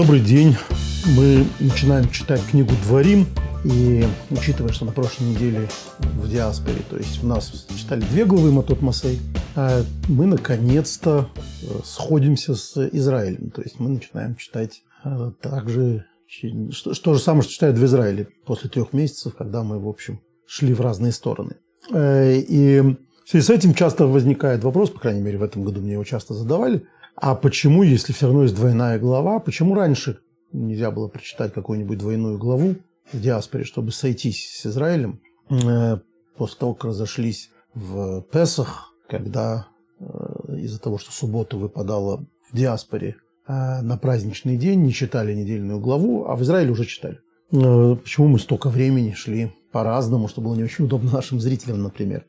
Добрый день. Мы начинаем читать книгу «Дворим». И учитывая, что на прошлой неделе в диаспоре, то есть у нас читали две главы Матот Масей, а мы наконец-то э, сходимся с Израилем. То есть мы начинаем читать э, также, что, же самое, что читают в Израиле после трех месяцев, когда мы, в общем, шли в разные стороны. Э, и в связи с этим часто возникает вопрос, по крайней мере, в этом году мне его часто задавали, а почему, если все равно есть двойная глава, почему раньше нельзя было прочитать какую-нибудь двойную главу, в диаспоре, чтобы сойтись с Израилем, э, после того, как разошлись в Песах, когда э, из-за того, что суббота выпадала в диаспоре э, на праздничный день, не читали недельную главу, а в Израиле уже читали. Почему мы столько времени шли по-разному, что было не очень удобно нашим зрителям, например.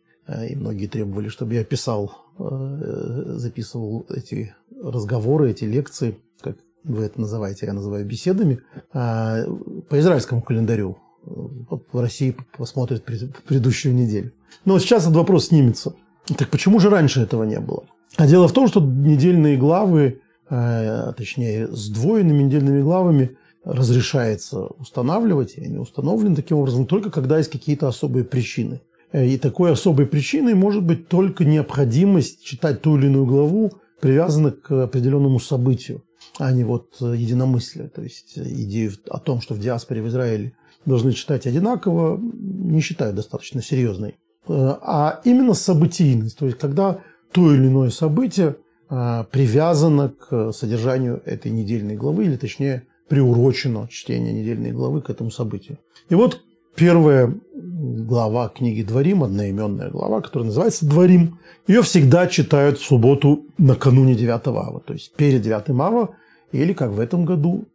И многие требовали, чтобы я писал, записывал эти разговоры, эти лекции, как вы это называете, я называю беседами, а, по израильскому календарю. В России посмотрят предыдущую неделю. Но сейчас этот вопрос снимется. Так почему же раньше этого не было? А дело в том, что недельные главы, а, точнее, с двойными недельными главами разрешается устанавливать, и они установлены таким образом только когда есть какие-то особые причины. И такой особой причиной может быть только необходимость читать ту или иную главу, привязана к определенному событию а не вот э, единомыслие. То есть э, идею о том, что в диаспоре в Израиле должны читать одинаково, не считаю достаточно серьезной. Э, а именно событийность, то есть когда то или иное событие привязано к содержанию этой недельной главы, или точнее приурочено чтение недельной главы к этому событию. И вот первая глава книги «Дворим», одноименная глава, которая называется «Дворим», ее всегда читают в субботу накануне 9 ава, то есть перед 9 ава или, как в этом году,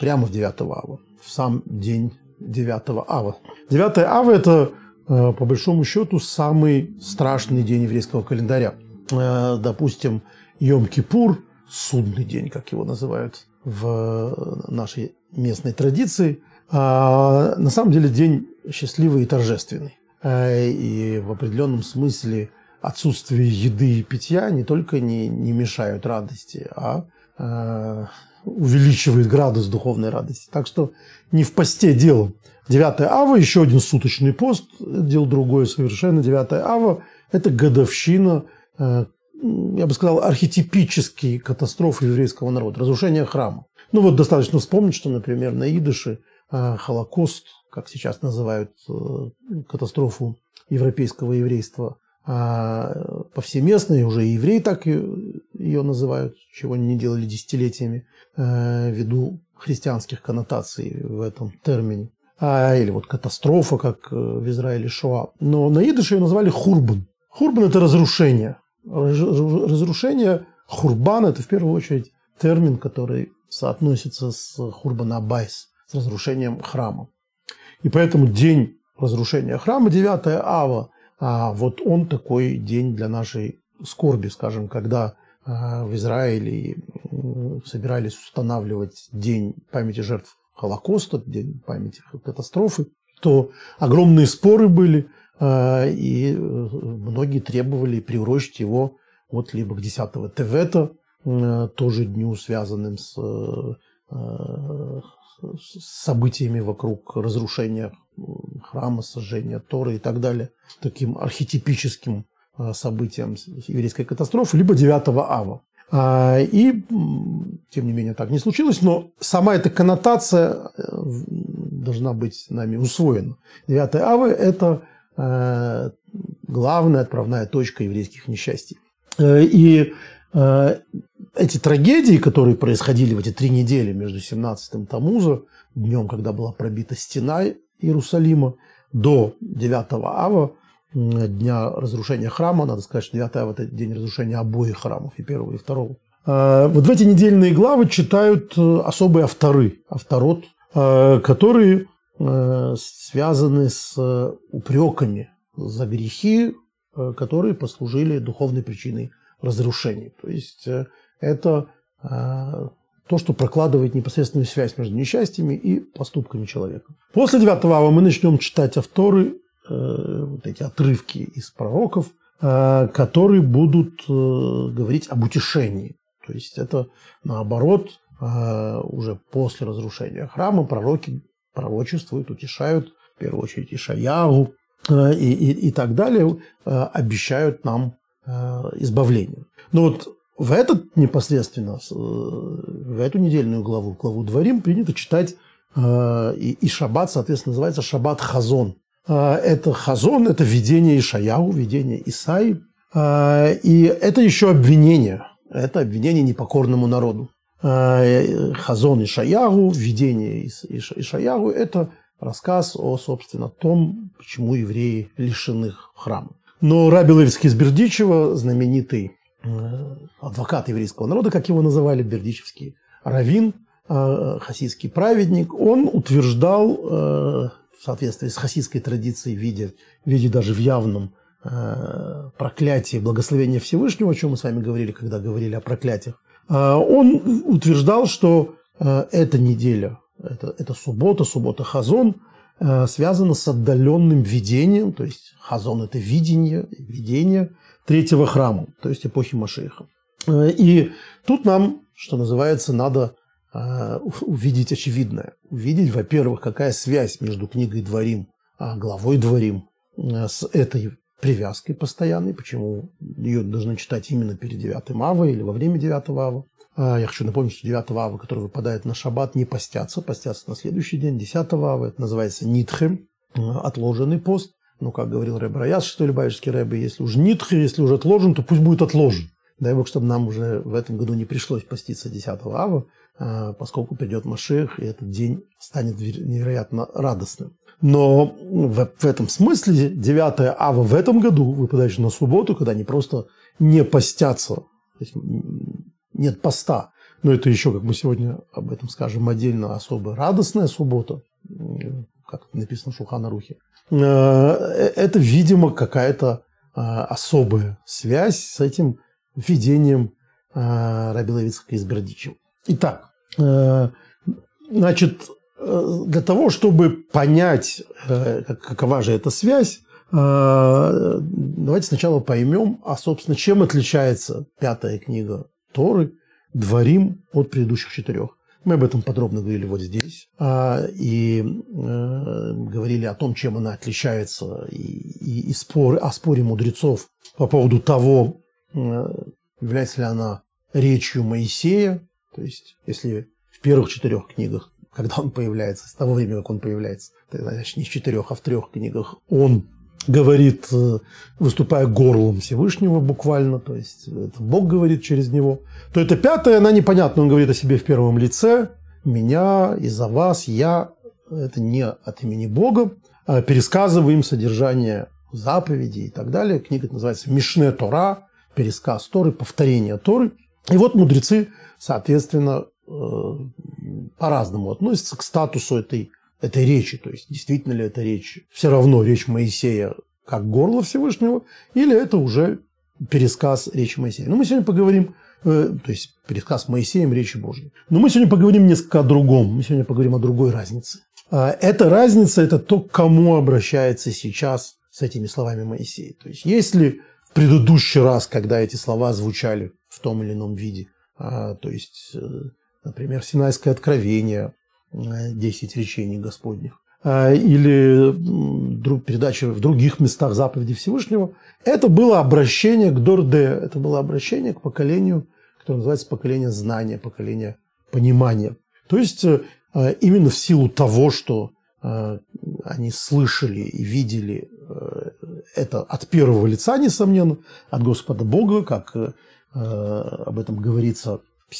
прямо в 9 ава, в сам день 9 ава. 9 ава – это, э, по большому счету, самый страшный день еврейского календаря. Э, допустим, Йом-Кипур, судный день, как его называют в нашей местной традиции, а на самом деле день счастливый и торжественный. Э, и в определенном смысле отсутствие еды и питья не только не, не мешают радости, а Э, увеличивает градус духовной радости. Так что не в посте дело. 9 ава, еще один суточный пост, дело другое совершенно. 9 ава – это годовщина, э, я бы сказал, архетипические катастрофы еврейского народа, разрушение храма. Ну вот достаточно вспомнить, что, например, на идыше Холокост, как сейчас называют катастрофу европейского еврейства, а повсеместно, уже и евреи так ее называют, чего они не делали десятилетиями, э, ввиду христианских коннотаций в этом термине. А, или вот катастрофа, как э, в Израиле Шоа. Но на идыше ее назвали хурбан. Хурбан – это разрушение. Разрушение, хурбан – это в первую очередь термин, который соотносится с хурбан абайс, с разрушением храма. И поэтому день разрушения храма, 9 ава, а вот он такой день для нашей скорби, скажем, когда а, в Израиле собирались устанавливать День памяти жертв Холокоста, День памяти катастрофы, то огромные споры были, а, и э, многие требовали приурочить его вот либо к 10 Тевета, тоже дню, связанным с событиями вокруг разрушения храма, сожжения Торы и так далее, таким архетипическим а, событиям еврейской катастрофы, либо 9 ава. А, и, тем не менее, так не случилось, но сама эта коннотация э, должна быть нами усвоена. 9 авы – это э, главная отправная точка еврейских несчастий. Э, и эти трагедии, которые происходили в эти три недели между 17-м Тамуза, днем, когда была пробита стена Иерусалима, до 9 ава, дня разрушения храма. Надо сказать, что 9 ава – это день разрушения обоих храмов, и первого, и второго. А, вот в эти недельные главы читают э, особые авторы, авторот, э, которые э, связаны с упреками за грехи, которые послужили духовной причиной разрушений. То есть это то, что прокладывает непосредственную связь между несчастьями и поступками человека. После 9 ава мы начнем читать авторы, э, вот эти отрывки из пророков, э, которые будут э, говорить об утешении. То есть это, наоборот, уже после разрушения храма пророки пророчествуют, утешают, в первую очередь Ишаяру и, и, и так далее, обещают нам избавление. Но вот в этот непосредственно, в эту недельную главу, главу Дворим, принято читать и, и шаббат, соответственно, называется шаббат Хазон. Это Хазон, это видение Ишаяу, видение Исаи. И это еще обвинение. Это обвинение непокорному народу. Хазон Ишаяру, видение Ишаяру – это рассказ о, собственно, том, почему евреи лишены храма. Но Раби Левицкий из Бердичева, знаменитый э, адвокат еврейского народа, как его называли, бердичевский равин, э, хасидский праведник, он утверждал э, в соответствии с хасидской традицией, в виде, в виде даже в явном проклятии благословения Всевышнего, о чем мы с вами говорили, когда говорили о проклятиях, он утверждал, что эта неделя, это, это суббота, суббота Хазон, связана с отдаленным видением, то есть Хазон – это видение, видение третьего храма, то есть эпохи Машеха. И тут нам, что называется, надо увидеть очевидное. Увидеть, во-первых, какая связь между книгой Дворим, главой Дворим, с этой привязкой постоянной, почему ее должны читать именно перед 9 ава или во время 9 ава. Я хочу напомнить, что 9 ава, который выпадает на шаббат, не постятся, постятся на следующий день, 10 ава, это называется нитхем, отложенный пост. Ну, как говорил Рэб Раяс, что ли, Баевский Рэб, если уж нитхи, если уже отложен, то пусть будет отложен. Дай Бог, чтобы нам уже в этом году не пришлось поститься 10 ава, а, поскольку придет Машех, и этот день станет невероятно радостным. Но в, в этом смысле 9 ава в этом году, выпадающий на субботу, когда они просто не постятся, нет поста, но это еще, как мы сегодня об этом скажем отдельно, особо радостная суббота, как написано в Шухана-Рухе, э, это, видимо, какая-то э, особая связь с этим видением э, Раби Левицкого из Бердичева. Итак, значит, для того, чтобы понять, какова же эта связь, давайте сначала поймем, а, собственно, чем отличается пятая книга Торы, Дворим от предыдущих четырех. Мы об этом подробно говорили вот здесь. А, и э, говорили о том, чем она отличается, и, и, и спор, о споре мудрецов по поводу того, э, является ли она речью Моисея. То есть, если в первых четырех книгах, когда он появляется, с того времени, как он появляется, значит, не в четырех, а в трех книгах, он говорит, э, выступая горлом Всевышнего буквально, то есть это Бог говорит через него, то это пятое, она непонятна, он говорит о себе в первом лице, меня, из-за вас, я, это не от имени Бога, а пересказываем содержание заповедей и так далее. Книга называется «Мишне Тора», пересказ Торы, повторение Торы. И вот мудрецы, соответственно, э, по-разному относятся к статусу этой этой речи, то есть действительно ли это речь, все равно речь Моисея как горло Всевышнего, или это уже пересказ речи Моисея. Но мы сегодня поговорим, э, то есть пересказ Моисеем речи Божьей. Но мы сегодня поговорим несколько о другом, мы сегодня поговорим о другой разнице. А эта разница – это то, к кому обращается сейчас с этими словами Моисея. То есть если в предыдущий раз, когда эти слова звучали в том или ином виде, а, то есть, э, например, Синайское откровение, 10 речений Господних, а, или передачи в других местах заповеди Всевышнего, это было обращение к Дорде, это было обращение к поколению, которое называется поколение знания, поколение понимания. То есть э, именно в силу того, что э, они слышали и видели э, это от первого лица, несомненно, от Господа Бога, как об этом говорится в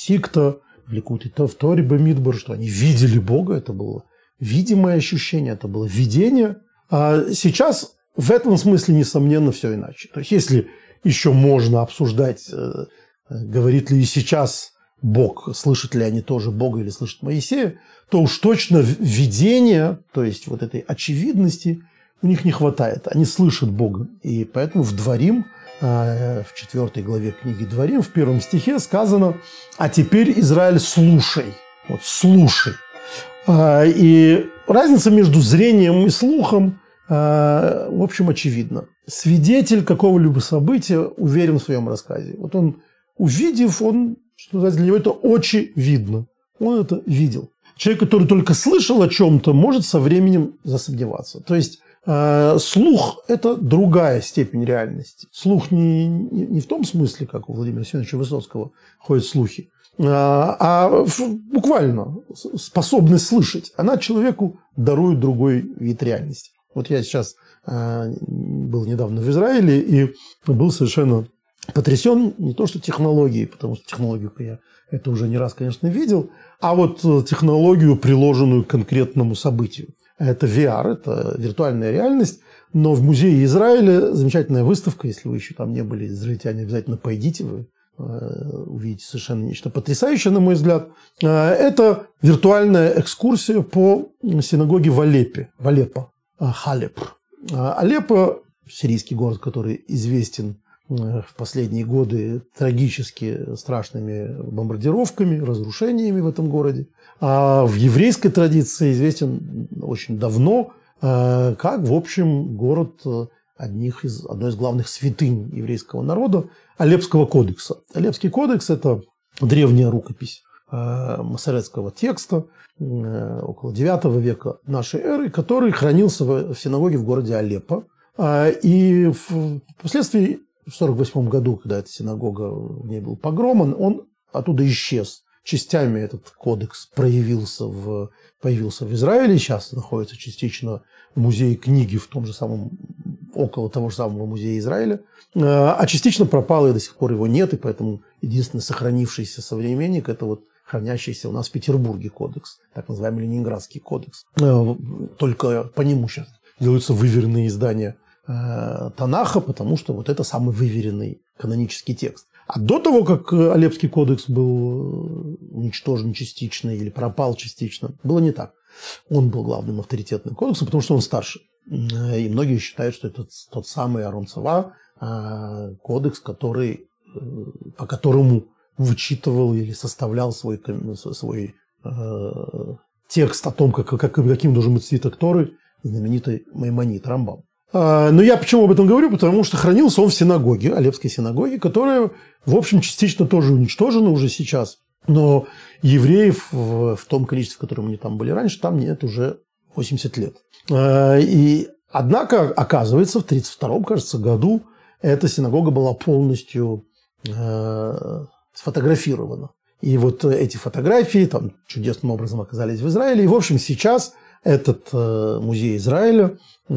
Псикта, в Ликуте, в Торе Бамидбар, что они видели Бога, это было видимое ощущение, это было видение. А сейчас в этом смысле, несомненно, все иначе. То есть, если еще можно обсуждать, э, говорит ли и сейчас Бог, слышат ли они тоже Бога или слышат Моисея, то уж точно видения, то есть вот этой очевидности у них не хватает. Они слышат Бога. И поэтому в Дворим – в четвертой главе книги Дворим, в первом стихе сказано «А теперь, Израиль, слушай». Вот «слушай». А, и разница между зрением и слухом, а, в общем, очевидна. Свидетель какого-либо события уверен в своем рассказе. Вот он, увидев, он, что называется, для него это очевидно. он это видел. Человек, который только слышал о чем-то, может со временем засомневаться. То есть слух – это другая степень реальности. Слух не, не, не в том смысле, как у Владимира Семеновича Высоцкого ходят слухи, а, а буквально способность слышать. Она человеку дарует другой вид реальности. Вот я сейчас э, был недавно в Израиле и был совершенно потрясен не то что технологией, потому что технологию я это уже не раз, конечно, видел, а вот э, технологию, приложенную к конкретному событию. Это VR, это виртуальная реальность, но в музее Израиля замечательная выставка, если вы еще там не были, израильтяне, обязательно пойдите, вы э, увидите совершенно нечто потрясающее, на мой взгляд. Э, это виртуальная экскурсия по синагоге в Алеппе, в Алеппо, Халеп. Алеппо – сирийский город, который известен Э, в последние годы трагически страшными бомбардировками, разрушениями в этом городе. А в еврейской традиции известен очень давно э, как, в общем, город э, одних из, одной из главных святынь еврейского народа – Алепского кодекса. Алепский кодекс – это древняя рукопись масоретского текста около IX века нашей эры, который хранился в синагоге в городе Алеппо. И впоследствии в 1948 году, когда эта синагога, в ней был погром, он оттуда исчез. Частями этот кодекс проявился в, появился в Израиле, сейчас находится частично в музее книги в том же самом, около того же самого музея Израиля, а частично пропал, и до сих пор его нет, и поэтому единственный сохранившийся современник – это вот хранящийся у нас в Петербурге кодекс, так называемый Ленинградский кодекс. Только по нему сейчас делаются выверенные издания – Э, Танаха, потому что вот это самый выверенный канонический текст. А до того, как Алепский кодекс был уничтожен частично или пропал частично, было не так. Он был главным авторитетным кодексом, потому что он старше. Э, и многие считают, что это тот самый Аронцева э, кодекс, который, по которому вычитывал или составлял свой, свой текст о том, как, как, каким должен быть свиток Торы знаменитый Маймонит Рамбам. А, но я почему об этом говорю? Потому что хранился он в синагоге, Алепской синагоге, которая, в общем, частично тоже уничтожена уже сейчас. Но евреев в том количестве, в котором они там были раньше, там нет уже 80 лет. А, и, однако, оказывается, в 1932, кажется, году эта синагога была полностью э, сфотографирована. И вот эти фотографии там чудесным образом оказались в Израиле. И, в общем, сейчас этот э, музей Израиля э,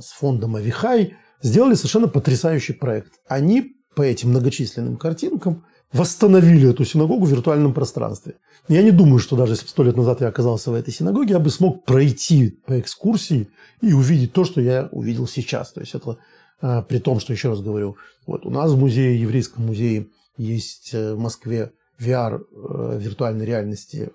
с фондом Авихай сделали совершенно потрясающий проект. Они по этим многочисленным картинкам восстановили эту синагогу в виртуальном пространстве. Я не думаю, что даже если сто лет назад я оказался в этой синагоге, я бы смог пройти по экскурсии и увидеть то, что я увидел сейчас. То есть это э, при том, что, еще раз говорю, вот у нас в музее, еврейском музее есть в Москве VR виртуальной реальности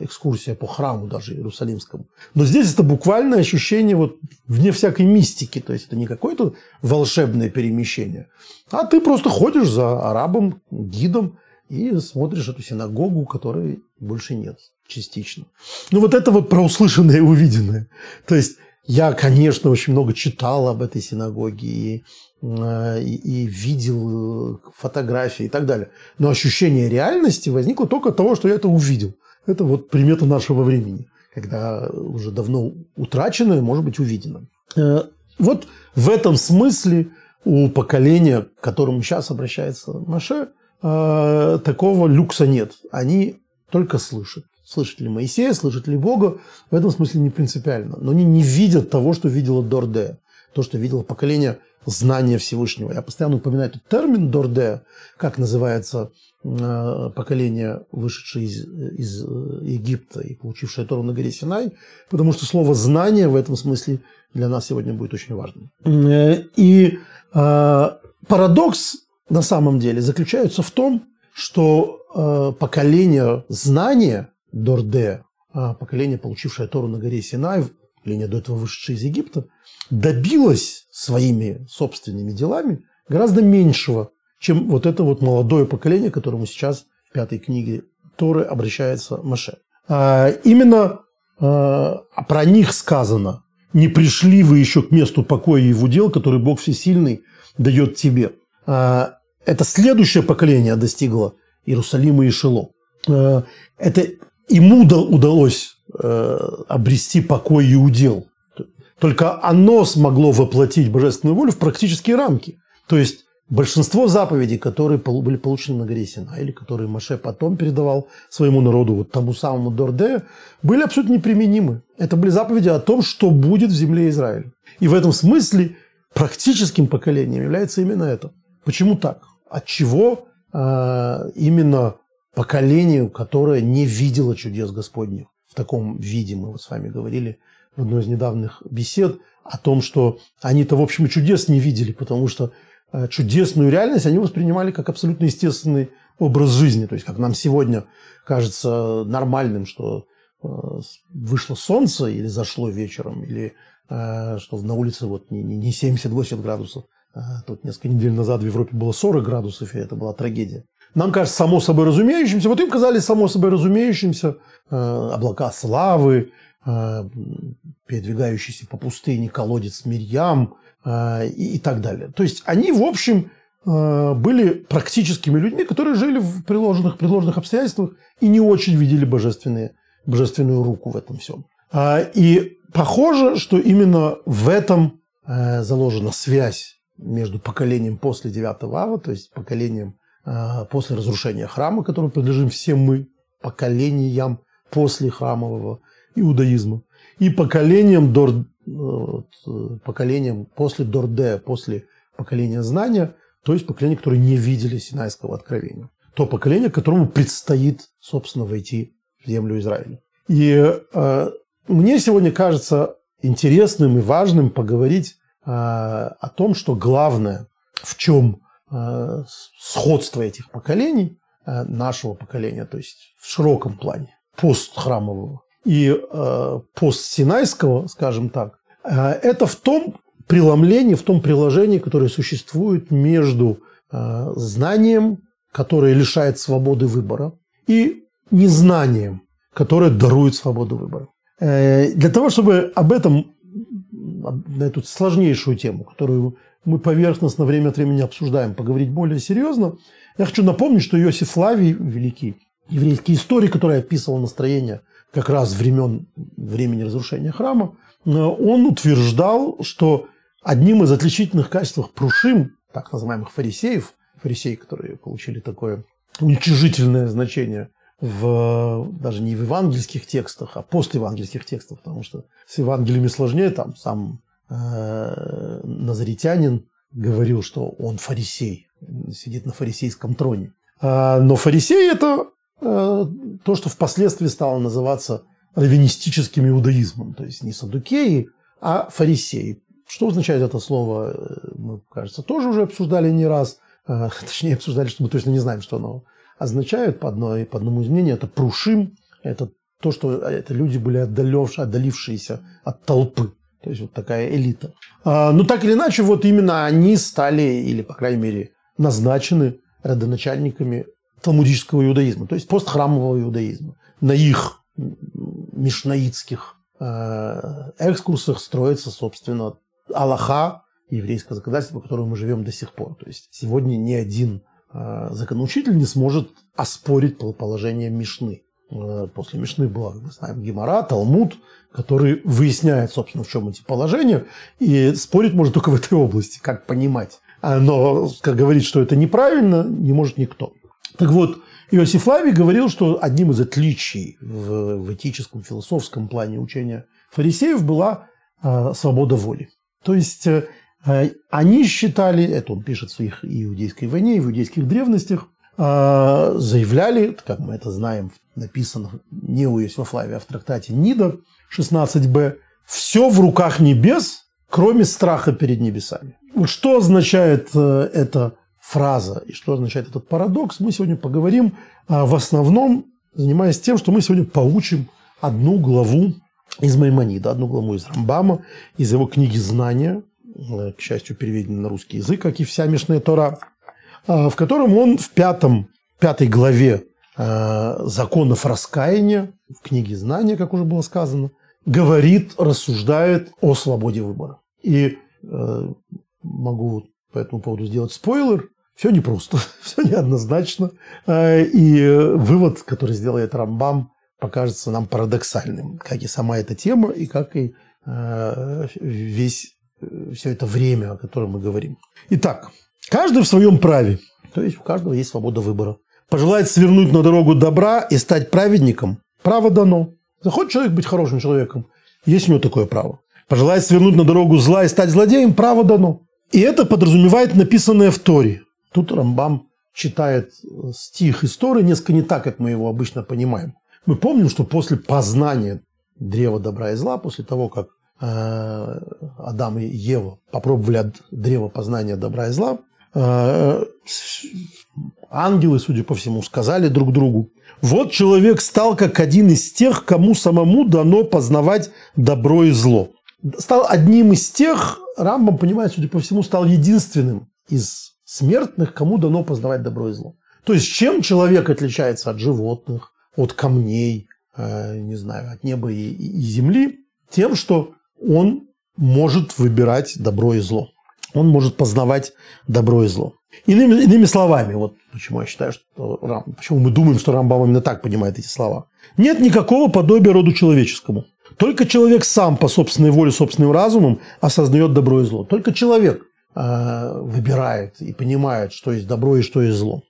экскурсия по храму даже Иерусалимскому. Но здесь это буквальное ощущение вот вне всякой мистики. То есть это не какое-то волшебное перемещение, а ты просто ходишь за арабом, гидом и смотришь эту синагогу, которой больше нет частично. Ну вот это вот про услышанное и увиденное. То есть я, конечно, очень много читал об этой синагоге и, э, и, и видел фотографии и так далее. Но ощущение реальности возникло только от того, что я это увидел. Это вот примета нашего времени, когда уже давно утраченное может быть увидено. Э, вот в этом смысле у поколения, к которому сейчас обращается Маше, э, такого люкса нет. Они только слышат. Слышат ли Моисея, слышат ли Бога, в этом смысле не принципиально. Но они не видят того, что видела Дорде, то, что видело поколение знания Всевышнего. Я постоянно упоминаю этот термин Дорде, как называется поколение, вышедшее из, из Египта и получившее Тору на горе Синай, потому что слово «знание» в этом смысле для нас сегодня будет очень важным. Э, и э, парадокс на самом деле заключается в том, что э, поколение знания Дорде, э, поколение, получившее Тору на горе Синай, поколение до этого вышедшее из Египта, добилось своими собственными делами гораздо меньшего чем вот это вот молодое поколение, к которому сейчас в пятой книге Торы обращается Маше. А, именно а, про них сказано, не пришли вы еще к месту покоя и в удел, который Бог Всесильный дает тебе. А, это следующее поколение достигло Иерусалима и Шило. это ему удалось э, обрести покой и удел. Только оно смогло воплотить божественную волю в практические рамки. То есть большинство заповедей, которые были получены на горе Сина, или которые Маше потом передавал своему народу, вот тому самому Дорде, были абсолютно неприменимы. Это были заповеди о том, что будет в земле Израиля. И в этом смысле практическим поколением является именно это. Почему так? От чего э, именно поколению, которое не видело чудес Господних в таком виде, мы вот с вами говорили в одной из недавних бесед о том, что они-то, в общем, чудес не видели, потому что чудесную реальность они воспринимали как абсолютно естественный образ жизни. То есть, как нам сегодня кажется нормальным, что э, вышло солнце или зашло вечером, или э, что на улице вот не 70-80 градусов. Тут несколько недель назад в Европе было 40 градусов, и это была трагедия. Нам кажется само собой разумеющимся, вот им казались само собой разумеющимся облака славы, Э, передвигающийся по пустыне колодец Мирьям э, и, и так далее. То есть они, в общем, э, были практическими людьми, которые жили в приложенных, предложенных обстоятельствах и не очень видели божественные, божественную руку в этом всем. И похоже, что именно в этом заложена связь между поколением после 9 ава, то есть поколением после разрушения храма, которому принадлежим все мы, поколениям после храмового иудаизма. И поколением, Дор, э, поколением после Дорде, после поколения знания, то есть поколение, которое не видели Синайского откровения. То поколение, которому предстоит, собственно, войти в землю Израиля. И э, мне сегодня кажется интересным и важным поговорить э, о том, что главное, в чем э, сходство этих поколений, э, нашего поколения, то есть в широком плане, постхрамового, и э, постсинайского, скажем так, э, это в том преломлении, в том приложении, которое существует между э, знанием, которое лишает свободы выбора, и незнанием, которое дарует свободу выбора. Э, для того, чтобы об этом, на эту сложнейшую тему, которую мы поверхностно время от времени обсуждаем, поговорить более серьезно, я хочу напомнить, что Иосиф Флавий, великий еврейский историк, который описывал настроение как раз времен, времени разрушения храма, э, он утверждал, что одним из отличительных качеств прушим, так называемых фарисеев, фарисеи, которые получили такое уничижительное значение в, даже не в евангельских текстах, а постевангельских текстах, потому что с Евангелиями сложнее, там сам э, назаритянин говорил, что он фарисей, сидит на фарисейском троне. А, но фарисей – это то, что впоследствии стало называться раввинистическим иудаизмом, то есть не садукеи, а фарисеи. Что означает это слово, э, мы, кажется, тоже уже обсуждали не раз, э, точнее обсуждали, что мы точно не знаем, что оно означает, по, одной, по одному из это прушим, это то, что это люди были отдалившие, отдалившиеся от толпы. То есть вот такая элита. А, но так или иначе, вот именно они стали, или, по крайней мере, назначены родоначальниками талмудического иудаизма, то есть постхрамового иудаизма. На их мишнаитских э, экскурсах строится, собственно, Аллаха, еврейское законодательство, по которому мы живем до сих пор. То есть сегодня ни один э, законоучитель не сможет оспорить положение Мишны. Э, после Мишны была, мы знаем, Гемора, Талмуд, который выясняет, собственно, в чем эти положения, и спорить может только в этой области, как понимать. Но, как говорить, что это неправильно, не может никто. Так вот, Иосиф Флавий говорил, что одним из отличий в, в этическом, философском плане учения фарисеев была э, свобода воли. То есть э, они считали, это он пишет в своих иудейской войне, и в иудейских древностях, э, заявляли, как мы это знаем, написано не у Иосифа Флавия, а в трактате Нида 16b, все в руках небес, кроме страха перед небесами. Вот что означает э, это фраза и что означает этот парадокс, мы сегодня поговорим а, в основном, занимаясь тем, что мы сегодня получим одну главу из Маймонида, одну главу из Рамбама, из его книги «Знания», э, к счастью, переведенной на русский язык, как и вся Мишная Тора, а, в котором он в пятом, пятой главе а, законов раскаяния, в книге «Знания», как уже было сказано, говорит, рассуждает о свободе выбора. И э, могу по этому поводу сделать спойлер. Все непросто, все неоднозначно. Э, и вывод, который сделает Рамбам, покажется нам парадоксальным, как и сама эта тема, и как и э, весь все это время, о котором мы говорим. Итак, каждый в своем праве, то есть у каждого есть свобода выбора. Пожелает свернуть на дорогу добра и стать праведником, право дано. Захочет человек быть хорошим человеком, есть у него такое право. Пожелает свернуть на дорогу зла и стать злодеем, право дано. И это подразумевает написанное в Торе. Тут Рамбам читает стих из Торы несколько не так, как мы его обычно понимаем. Мы помним, что после познания древа добра и зла, после того, как э, Адам и Ева попробовали от древа познания добра и зла, э, ангелы, судя по всему, сказали друг другу, вот человек стал как один из тех, кому самому дано познавать добро и зло. Стал одним из тех, Рамбам, понимает, судя по всему, стал единственным из смертных, кому дано познавать добро и зло. То есть, чем человек отличается от животных, от камней, э, не знаю, от неба и, и земли? Тем, что он может выбирать добро и зло. Он может познавать добро и зло. Иными, иными словами, вот почему я считаю, что Рам, почему мы думаем, что Рамбам именно так понимает эти слова. Нет никакого подобия роду человеческому. Только человек сам по собственной воле, собственным разумом осознает добро и зло. Только человек выбирает и понимает, что есть добро и что есть зло.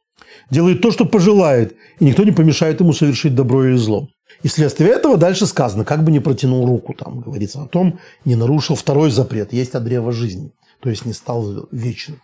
Делает то, что пожелает, и никто не помешает ему совершить добро или зло. И вследствие этого дальше сказано, как бы не протянул руку, там говорится о том, не нарушил второй запрет, есть от древа жизни, то есть не стал вечным.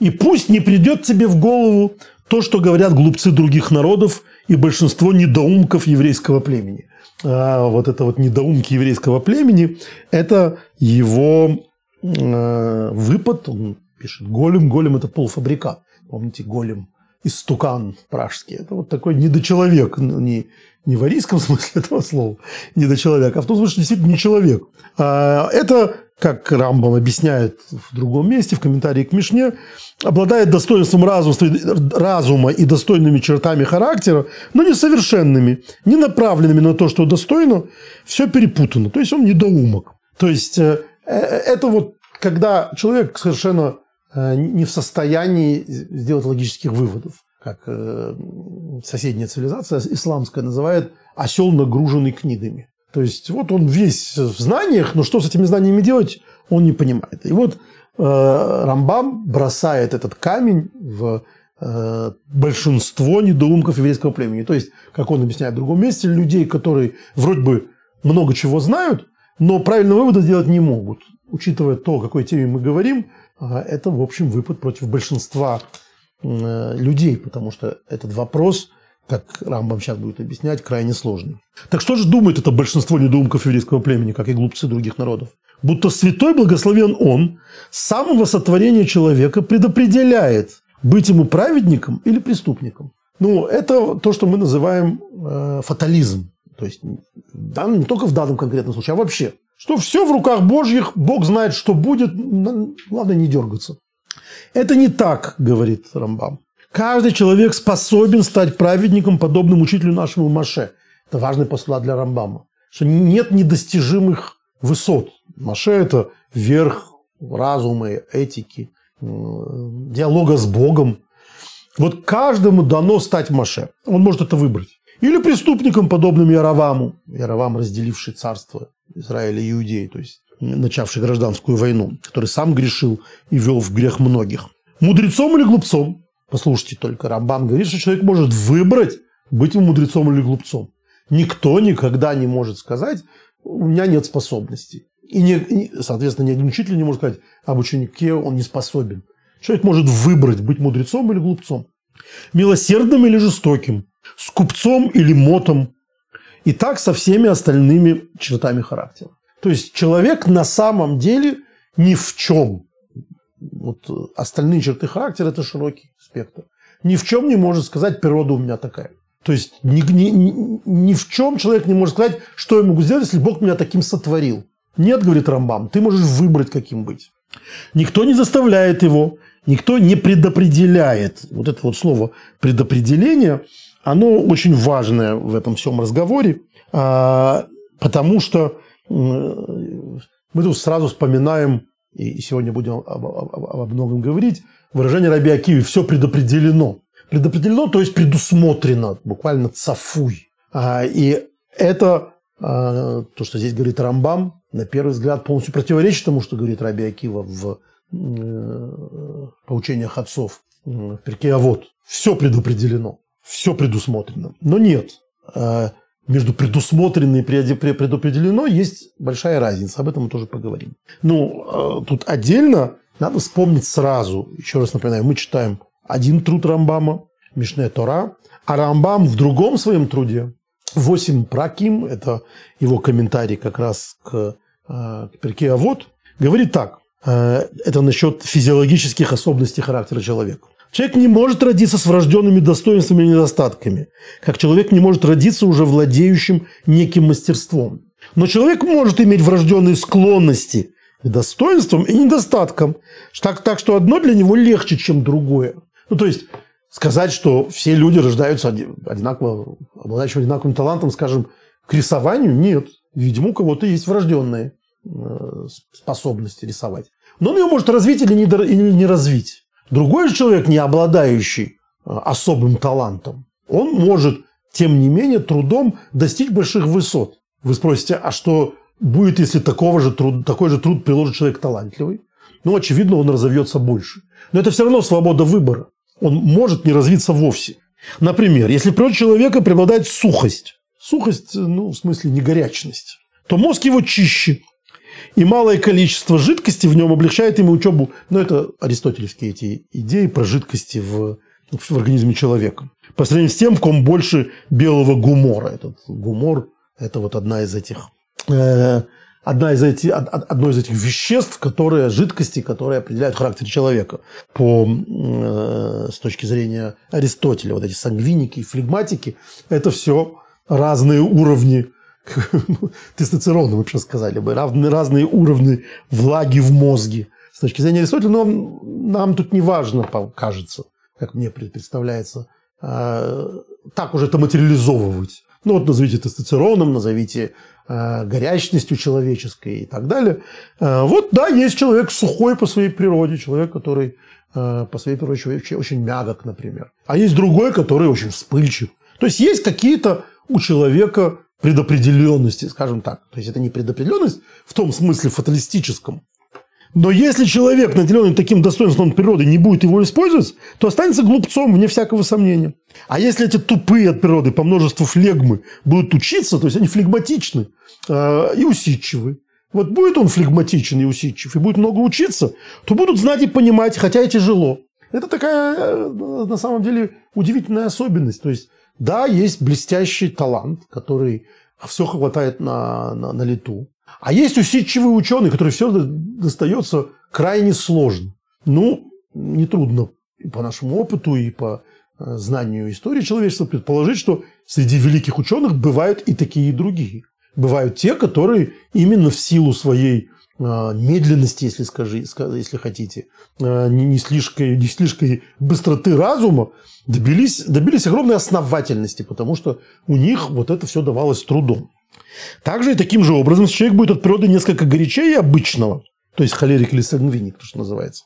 И пусть не придет тебе в голову то, что говорят глупцы других народов и большинство недоумков еврейского племени. А вот это вот недоумки еврейского племени – это его э, выпад, он пишет голем, голем – это полуфабрикат. Помните, голем истукан пражский. Это вот такой недочеловек, не, не в арийском смысле этого слова, недочеловек, а в том смысле, что действительно не человек. А это как Рамбам объясняет в другом месте, в комментарии к Мишне, обладает достоинством разума и достойными чертами характера, но несовершенными, не направленными на то, что достойно, все перепутано. То есть он недоумок. То есть э, э, это вот когда человек совершенно э, не в состоянии сделать логических выводов, как соседняя цивилизация исламская называет осел, нагруженный книгами. То есть вот он весь в знаниях, но что с этими знаниями делать, он не понимает. И вот э, Рамбам бросает этот камень в э, большинство недоумков еврейского племени. То есть, как он объясняет в другом месте, людей, которые вроде бы много чего знают, но правильного вывода сделать не могут. Учитывая то, о какой теме мы говорим, э, это, в общем, выпад против большинства э, людей, потому что этот вопрос – как Рамбам сейчас будет объяснять, крайне сложный. Так что же думает это большинство недоумков еврейского племени, как и глупцы других народов? Будто святой благословен он с самого сотворения человека предопределяет, быть ему праведником или преступником. Ну, это то, что мы называем э, фатализм. То есть да, не только в данном конкретном случае, а вообще. Что все в руках Божьих, Бог знает, что будет, главное не дергаться. Это не так, говорит Рамбам. Каждый человек способен стать праведником, подобным учителю нашему Маше. Это важный постулат для Рамбама. Что нет недостижимых высот. Маше – это верх разума, этики, диалога с Богом. Вот каждому дано стать Маше. Он может это выбрать. Или преступником, подобным Яроваму. Яровам, разделивший царство Израиля и Иудеи, то есть начавший гражданскую войну, который сам грешил и вел в грех многих. Мудрецом или глупцом? Послушайте только, Рамбан говорит, что человек может выбрать, быть мудрецом или глупцом. Никто никогда не может сказать, у меня нет способностей. И, не, соответственно, ни один учитель не может сказать, об ученике он не способен. Человек может выбрать, быть мудрецом или глупцом. Милосердным или жестоким. С купцом или мотом. И так со всеми остальными чертами характера. То есть человек на самом деле ни в чем. Вот остальные черты характера – это широкий спектр. Ни в чем не может сказать, природа у меня такая. То есть ни, ни, ни, ни в чем человек не может сказать, что я могу сделать, если Бог меня таким сотворил. Нет, говорит Рамбам, ты можешь выбрать, каким быть. Никто не заставляет его, никто не предопределяет. Вот это вот слово предопределение, оно очень важное в этом всем разговоре, а, потому что мы тут сразу вспоминаем и сегодня будем об, об, многом говорить, выражение Раби Акиви «все предопределено». Предопределено, то есть предусмотрено, буквально цафуй. А, и это а, то, что здесь говорит Рамбам, на первый взгляд полностью противоречит тому, что говорит Раби Акива в э, поучениях отцов в перке А вот все предопределено, все предусмотрено. Но нет, а, между предусмотрено и предопределено есть большая разница. Об этом мы тоже поговорим. Ну, тут отдельно надо вспомнить сразу, еще раз напоминаю, мы читаем один труд Рамбама, Мишне Тора, а Рамбам в другом своем труде, восемь праким, это его комментарий как раз к, э, к перке Авод, говорит так, это насчет физиологических особенностей характера человека. Человек не может родиться с врожденными достоинствами и недостатками, как человек не может родиться уже владеющим неким мастерством. Но человек может иметь врожденные склонности и достоинствам, и недостаткам. Так, так что одно для него легче, чем другое. Ну, то есть, сказать, что все люди рождаются одинаково, обладающими одинаковым талантом, скажем, к рисованию, нет. Видимо, у кого-то есть врожденные э, способности рисовать. Но он ее может развить или не развить. Другой человек, не обладающий э, особым талантом, он может, тем не менее, трудом достичь больших высот. Вы спросите, а что будет, если такого же труд, такой же труд приложит человек талантливый? Ну, очевидно, он разовьется больше. Но это все равно свобода выбора. Он может не развиться вовсе. Например, если природе человека преобладает сухость, сухость, ну, в смысле не горячность, то мозг его чище, и малое количество жидкости в нем облегчает ему учебу. Но это аристотелевские эти идеи про жидкости в, в организме человека. По сравнению с тем, в ком больше белого гумора. Этот гумор – это вот одна из этих э, одна из этих, одно из этих веществ, которые, жидкости, которые определяют характер человека по, э, с точки зрения Аристотеля. Вот эти сангвиники и флегматики – это все разные уровни тестостерона, мы сейчас сказали бы, разные уровни влаги в мозге. С точки зрения Аристотеля, но нам тут не важно, кажется, как мне представляется, а, так уже это материализовывать. Ну вот назовите тестостероном, назовите э, горячностью человеческой и так далее. Э, вот да, есть человек сухой по своей природе, человек, который по своей природе очень, очень мягок, например. А есть другой, который очень вспыльчив. То есть есть какие-то у человека предопределенности, скажем так. То есть это не предопределенность в том смысле фаталистическом. Но если человек, наделенный таким достоинством природы, не будет его использовать, то останется глупцом, вне всякого сомнения. А если эти тупые от природы по множеству флегмы будут учиться, то есть они флегматичны э, и усидчивы, вот будет он флегматичен и усидчив, и будет много учиться, то будут знать и понимать, хотя и тяжело. Это такая, э, на самом деле, удивительная особенность. То есть да, есть блестящий талант, который все хватает на, на, на лету. А есть усидчивый ученый, который все достается крайне сложно. Ну, нетрудно и по нашему опыту, и по э, знанию истории человечества предположить, что среди великих ученых бывают и такие, и другие. Бывают те, которые именно в силу своей медленности, если, скажи, если хотите, э, не слишком, не слишком быстроты разума, добились, добились огромной основательности, потому что у них вот это все давалось трудом. Также и таким же образом, человек будет от природы несколько горячее обычного, то есть холерик или сангвиник, то, что называется,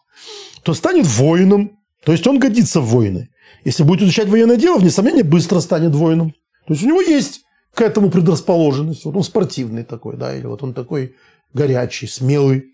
то станет воином, то есть он годится в воины. Если будет изучать военное дело, вне сомнения, быстро станет воином. То есть у него есть к этому предрасположенность. Вот он спортивный такой, да, или вот он такой горячий, смелый.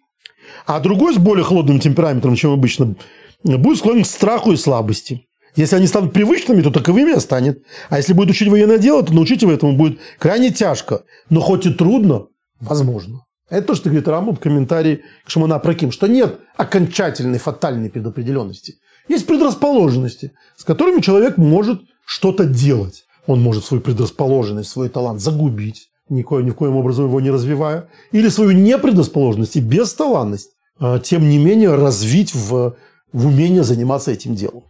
А другой с более холодным темпераментом, чем обычно, будет склонен к страху и слабости. Если они станут привычными, то таковыми станет. А если будет учить военное дело, то научить его этому будет крайне тяжко. Но хоть и трудно, возможно. Это то, что говорит Рамбам в комментарии к Шамана Праким, что нет окончательной фатальной предопределенности. Есть предрасположенности, с которыми человек может что-то делать. Он может свою предрасположенность, свой талант загубить, никоим, ни в коем образом его не развивая, или свою непредрасположенность и бесталанность, а, тем не менее развить в, в умение заниматься этим делом.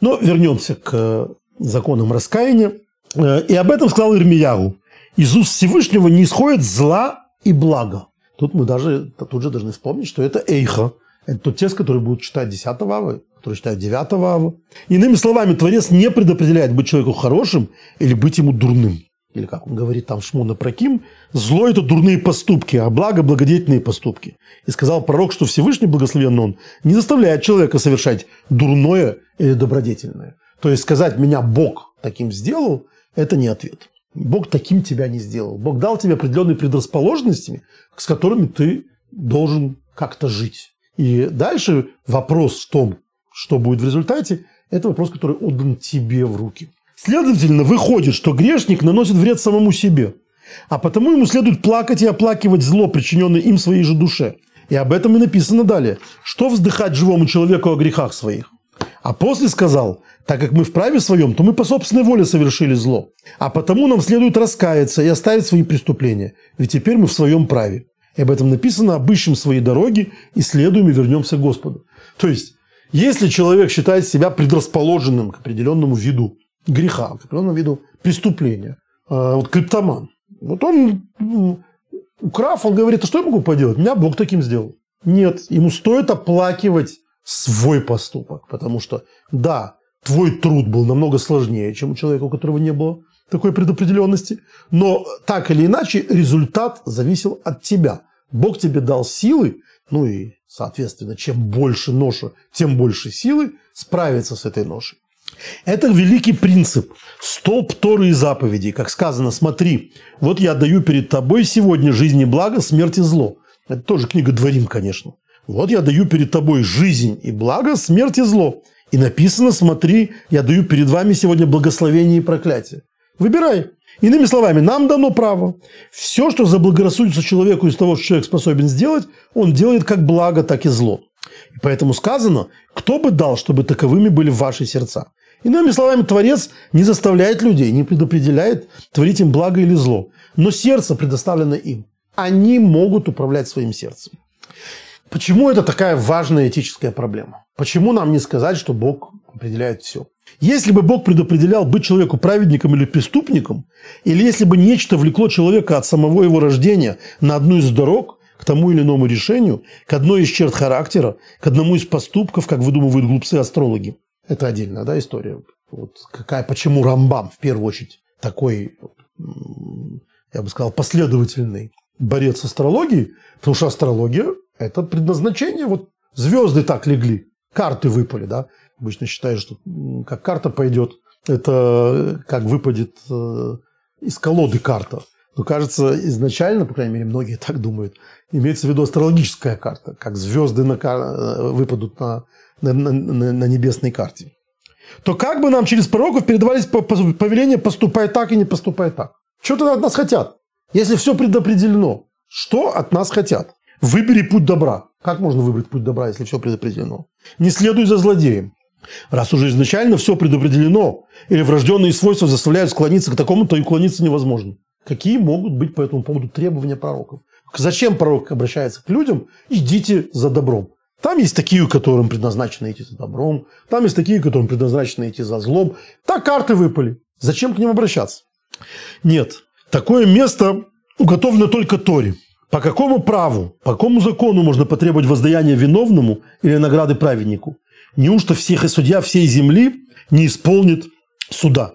Но вернемся к э, законам раскаяния. Э, и об этом сказал Ирмиягу. Из уст Всевышнего не исходит зла и блага. Тут мы даже тут же должны вспомнить, что это эйха. Это тот текст, который будет читать 10 ава, который читает 9 ава. Иными словами, Творец не предопределяет быть человеку хорошим или быть ему дурным. Или как он говорит там Шмуна Праким, зло – это дурные поступки, а благо – благодетельные поступки. И сказал пророк, что Всевышний, благословен он, не заставляет человека совершать дурное или добродетельное. То есть сказать «меня Бог таким сделал» – это не ответ. Бог таким тебя не сделал. Бог дал тебе определенные предрасположенности, с которыми ты должен как-то жить. И дальше вопрос в том, что будет в результате, это вопрос, который отдан тебе в руки. Следовательно, выходит, что грешник наносит вред самому себе, а потому ему следует плакать и оплакивать зло, причиненное им своей же душе. И об этом и написано далее. Что вздыхать живому человеку о грехах своих? А после сказал, так как мы в праве своем, то мы по собственной воле совершили зло. А потому нам следует раскаяться и оставить свои преступления, ведь теперь мы в своем праве. И об этом написано, обыщем свои дороги, исследуем и вернемся к Господу. То есть, если человек считает себя предрасположенным к определенному виду греха, к определенному виду преступления. А, вот криптоман. Вот он, украв, он говорит, а что я могу поделать? Меня Бог таким сделал. Нет, ему стоит оплакивать свой поступок, потому что, да, твой труд был намного сложнее, чем у человека, у которого не было такой предопределенности, но так или иначе результат зависел от тебя. Бог тебе дал силы, ну и, соответственно, чем больше ноша, тем больше силы справиться с этой ношей. Это великий принцип. Столб Торы и заповедей. Как сказано, смотри, вот я даю перед тобой сегодня жизнь и благо, смерть и зло. Это тоже книга Дворим, конечно. Вот я даю перед тобой жизнь и благо, смерть и зло. И написано, смотри, я даю перед вами сегодня благословение и проклятие. Выбирай. Иными словами, нам дано право. Все, что заблагорассудится человеку из того, что человек способен сделать, он делает как благо, так и зло. И поэтому сказано, кто бы дал, чтобы таковыми были ваши сердца. Иными словами, Творец не заставляет людей, не предопределяет творить им благо или зло. Но сердце предоставлено им. Они могут управлять своим сердцем. Почему это такая важная этическая проблема? Почему нам не сказать, что Бог определяет все? Если бы Бог предопределял быть человеку праведником или преступником, или если бы нечто влекло человека от самого его рождения на одну из дорог, к тому или иному решению, к одной из черт характера, к одному из поступков, как выдумывают глупцы-астрологи, это отдельная да, история. Вот какая, почему Рамбам в первую очередь такой, я бы сказал, последовательный борец с астрологией, потому что астрология – это предназначение. Вот звезды так легли, карты выпали, да. Обычно считают, что как карта пойдет, это как выпадет э, из колоды карта. Но кажется, изначально, по крайней мере, многие так думают, имеется в виду астрологическая карта, как звезды на, э, выпадут на на, на, на небесной карте, то как бы нам через пророков передавались повеления «поступай так» и «не поступай так». Что тогда от нас хотят? Если все предопределено, что от нас хотят? Выбери путь добра. Как можно выбрать путь добра, если все предопределено? Не следуй за злодеем. Раз уже изначально все предопределено, или врожденные свойства заставляют склониться к такому, то и уклониться невозможно. Какие могут быть по этому поводу требования пророков? Зачем пророк обращается к людям? Идите за добром. Там есть такие, которым предназначено идти за добром. Там есть такие, которым предназначено идти за злом. Так карты выпали. Зачем к ним обращаться? Нет. Такое место уготовлено только Торе. По какому праву, по какому закону можно потребовать воздаяния виновному или награды праведнику? Неужто всех и судья всей земли не исполнит суда?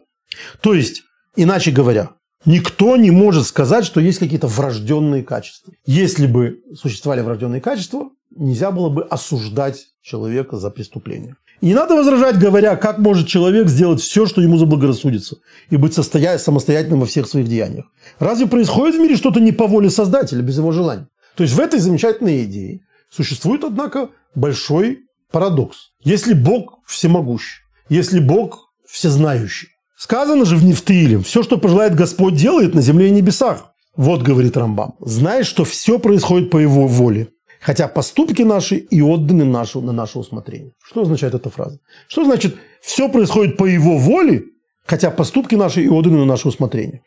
То есть, иначе говоря, никто не может сказать, что есть какие-то врожденные качества. Если бы существовали врожденные качества, нельзя было бы осуждать человека за преступление. И не надо возражать, говоря, как может человек сделать все, что ему заблагорассудится, и быть состоя... самостоятельным во всех своих деяниях. Разве происходит в мире что-то не по воле Создателя, без его желания? То есть в этой замечательной идее существует, однако, большой парадокс. Если Бог всемогущий, если Бог всезнающий, сказано же в Нефтиле, все, что пожелает Господь, делает на земле и небесах. Вот, говорит Рамбам, знаешь, что все происходит по его воле хотя поступки наши и отданы нашу, на наше усмотрение. Что означает эта фраза? Что значит «все происходит по его воле, хотя поступки наши и отданы на наше усмотрение»?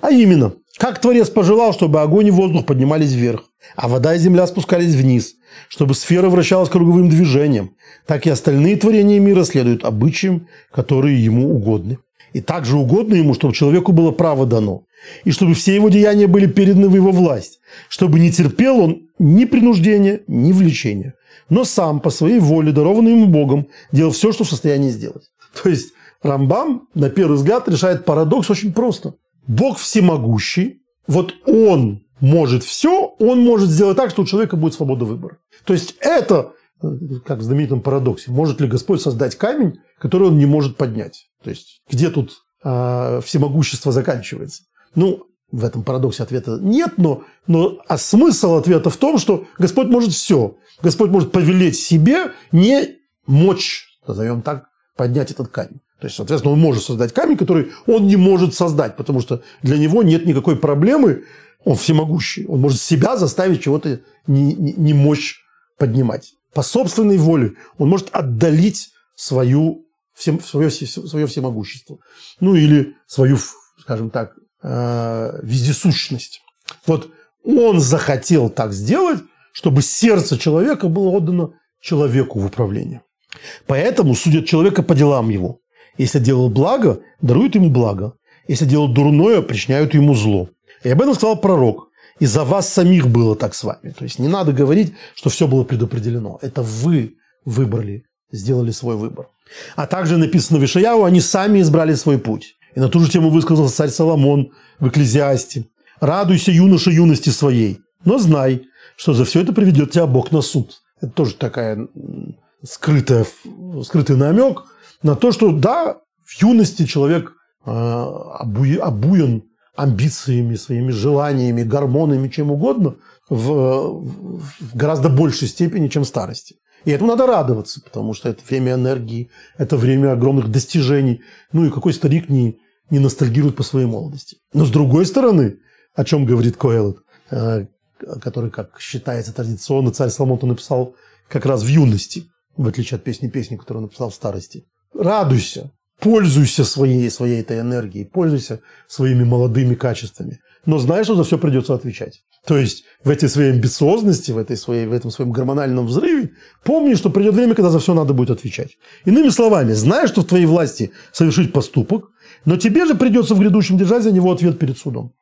А именно, как Творец пожелал, чтобы огонь и воздух поднимались вверх, а вода и земля спускались вниз, чтобы сфера вращалась круговым движением, так и остальные творения мира следуют обычаям, которые ему угодны. И также угодно ему, чтобы человеку было право дано, и чтобы все его деяния были переданы в его власть, чтобы не терпел он ни принуждения, ни влечения, но сам по своей воле, дарованной ему Богом, делал все, что в состоянии сделать. То есть Рамбам, на первый взгляд, решает парадокс очень просто. Бог всемогущий, вот Он может все, Он может сделать так, что у человека будет свобода выбора. То есть это, как в знаменитом парадоксе, может ли Господь создать камень, который Он не может поднять? То есть где тут э, всемогущество заканчивается? Ну, в этом парадоксе ответа нет, но, но а смысл ответа в том, что Господь может все. Господь может повелеть себе не мочь, назовем так, поднять этот камень. То есть, соответственно, он может создать камень, который он не может создать, потому что для него нет никакой проблемы, он всемогущий, он может себя заставить чего-то не, не, не мочь поднимать. По собственной воле он может отдалить свою, всем, свое, свое всемогущество. Ну или свою, скажем так, э, вездесущность. Вот он захотел так сделать, чтобы сердце человека было отдано человеку в управление. Поэтому судят человека по делам его. Если делал благо, даруют ему благо. Если делал дурное, причиняют ему зло. И об этом сказал пророк. И за вас самих было так с вами. То есть не надо говорить, что все было предопределено. Это вы выбрали, сделали свой выбор. А также написано в Ишаяу, они сами избрали свой путь. И на ту же тему высказался царь Соломон в Экклезиасте. «Радуйся, юноша, юности своей, но знай, что за все это приведет тебя Бог на суд». Это тоже такая скрытая, скрытый намек на то, что да, в юности человек э, обуян амбициями, своими желаниями, гормонами, чем угодно, в, в гораздо большей степени, чем старости. И этому надо радоваться, потому что это время энергии, это время огромных достижений. Ну и какой старик не, не ностальгирует по своей молодости. Но с другой стороны, о чем говорит Коэлот, э, который, как считается традиционно, царь Соломон написал как раз в юности, в отличие от песни песни, которую он написал в старости. Радуйся, пользуйся своей, своей этой энергией, пользуйся своими молодыми качествами. Но знаешь, что за все придется отвечать. То есть в этой своей амбициозности, в, этой своей, в этом своем гормональном взрыве, помни, что придет время, когда за все надо будет отвечать. Иными словами, знаешь, что в твоей власти совершить поступок, но тебе же придется в грядущем держать за него ответ перед судом.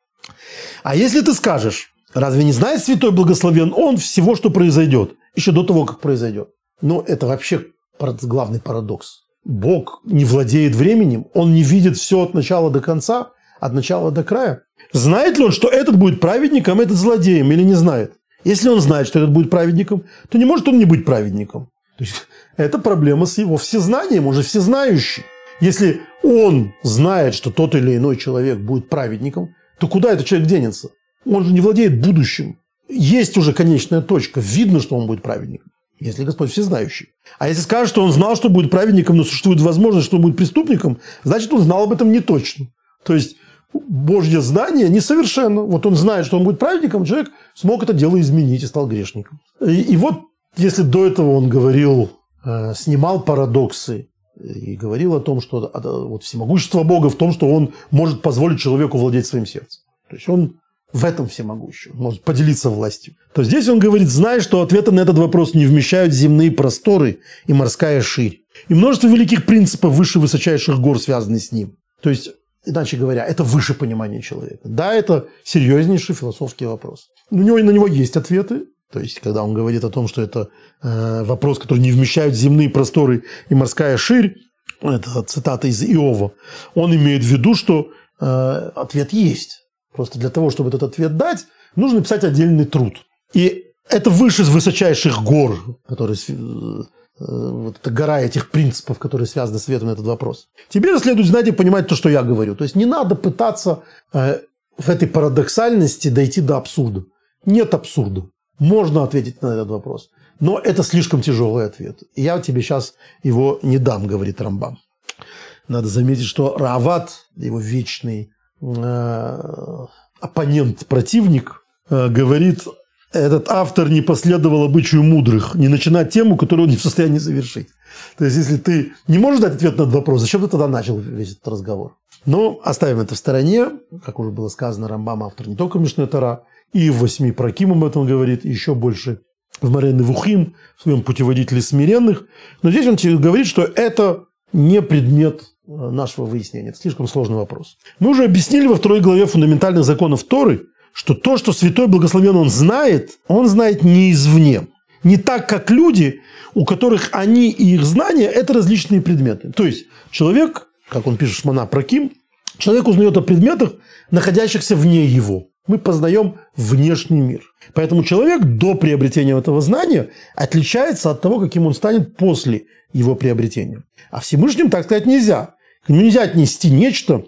А если ты скажешь, разве не знает святой благословен он всего, что произойдет, еще до того, как произойдет? Ну, это вообще главный парадокс. Бог не владеет временем, он не видит все от начала до конца, от начала до края. Знает ли он, что этот будет праведником, этот злодеем, или не знает? Если он знает, что этот будет праведником, то не может он не быть праведником. То есть это проблема с его всезнанием, он же всезнающий. Если он знает, что тот или иной человек будет праведником, то куда этот человек денется? Он же не владеет будущим. Есть уже конечная точка, видно, что он будет праведником если Господь всезнающий. А если скажет, что он знал, что будет праведником, но существует возможность, что он будет преступником, значит, он знал об этом не точно. То есть, Божье знание несовершенно. Вот он знает, что он будет праведником, человек смог это дело изменить и стал грешником. И, и вот, если до этого он говорил, э, снимал парадоксы и говорил о том, что вот всемогущество Бога в том, что он может позволить человеку владеть своим сердцем. То есть он в этом всемогущем, может поделиться властью, то здесь он говорит, знай, что ответы на этот вопрос не вмещают земные просторы и морская ширь. И множество великих принципов выше высочайших гор связаны с ним. То есть, иначе говоря, это выше понимания человека. Да, это серьезнейший философский вопрос. У него на него есть ответы, то есть, когда он говорит о том, что это э, вопрос, который не вмещают земные просторы и морская ширь, это цитата из Иова, он имеет в виду, что э, ответ есть. Просто для того, чтобы этот ответ дать, нужно написать отдельный труд. И это выше высочайших гор, которые э, вот эта гора этих принципов, которые связаны с ответом на этот вопрос. Тебе же следует знать и понимать то, что я говорю. То есть не надо пытаться э, в этой парадоксальности дойти до абсурда. Нет абсурда. Можно ответить на этот вопрос. Но это слишком тяжелый ответ. Я тебе сейчас его не дам, говорит Рамбам. Надо заметить, что Рават, его вечный Э, оппонент, противник, э, говорит, этот автор не последовал обычаю мудрых, не начинать тему, которую он не в состоянии завершить. То есть, если ты не можешь дать ответ на этот вопрос, зачем ты тогда начал весь этот разговор? Но оставим это в стороне. Как уже было сказано, Рамбам автор не только Мишне Тара, и в восьми Праким об этом говорит, и еще больше в Марен Вухим, в своем путеводителе смиренных. Но здесь он говорит, что это не предмет Э, нашего выяснения. Это слишком сложный вопрос. Мы уже объяснили во второй главе фундаментальных законов Торы, что то, что Святой Благословен он знает, он знает не извне. Не так, как люди, у которых они и их знания – это различные предметы. То есть, человек, как он пишет Шмана Праким, Человек узнает о предметах, находящихся вне его. Мы познаем внешний мир. Поэтому человек до приобретения этого знания отличается от того, каким он станет после его приобретения. А Всевышним так сказать нельзя. К нему нельзя отнести нечто,